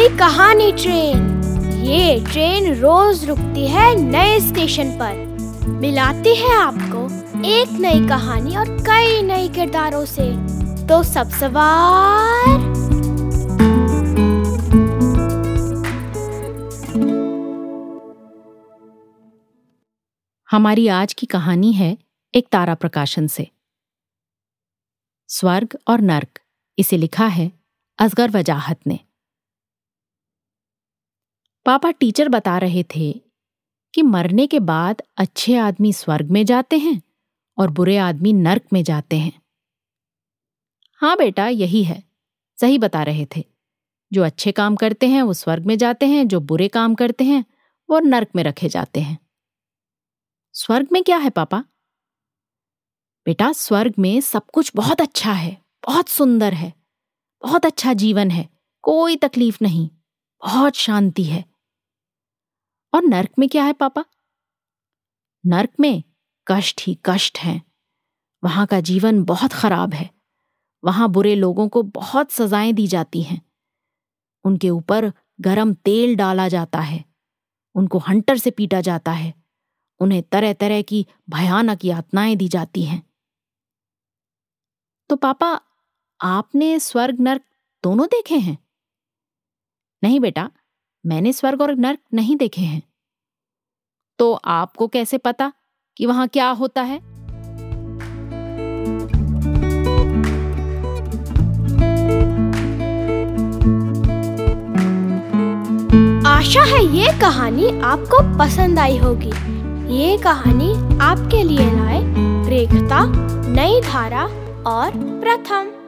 कहानी ट्रेन। ये ट्रेन रोज रुकती है नए स्टेशन पर। मिलाती है आपको एक नई कहानी और कई नए किरदारों से। तो सब सवार। हमारी आज की कहानी है एक तारा प्रकाशन से। स्वर्ग और नर्क, इसे लिखा है असगर वजाहत ने। पापा टीचर बता रहे थे कि मरने के बाद अच्छे आदमी स्वर्ग में जाते हैं और बुरे आदमी नर्क में जाते हैं। हाँ बेटा, यही है, सही बता रहे थे। जो अच्छे काम करते हैं, वो स्वर्ग में जाते हैं, जो बुरे काम करते हैं, वो नर्क में रखे जाते हैं। स्वर्ग में क्या है पापा? बेटा, स्वर्ग में सब कुछ बहुत अच्छा है, बहुत सुंदर है, बहुत अच्छा जीवन है, कोई तकलीफ़ नहीं, बहुत शांति है। और नर्क में क्या है पापा? नर्क में कष्ट ही कष्ट है। वहाँ का जीवन बहुत खराब है। वहाँ बुरे लोगों को बहुत सजाएँ दी जाती हैं। उनके ऊपर गरम तेल डाला जाता है। उनको हंटर से पीटा जाता है। उन्हें तरह तरह की भयानक यातनाएँ दी जाती हैं। तो पापा, आपने स्वर्ग नर्क दोनों देखे हैं? नहीं बेटा मैंने स्वर्ग और नर्क नहीं देखे हैं। तो आपको कैसे पता कि वहाँ क्या होता है? आशा है ये कहानी आपको पसंद आई होगी। ये कहानी आपके लिए लाए रेखता, नई धारा और प्रथम।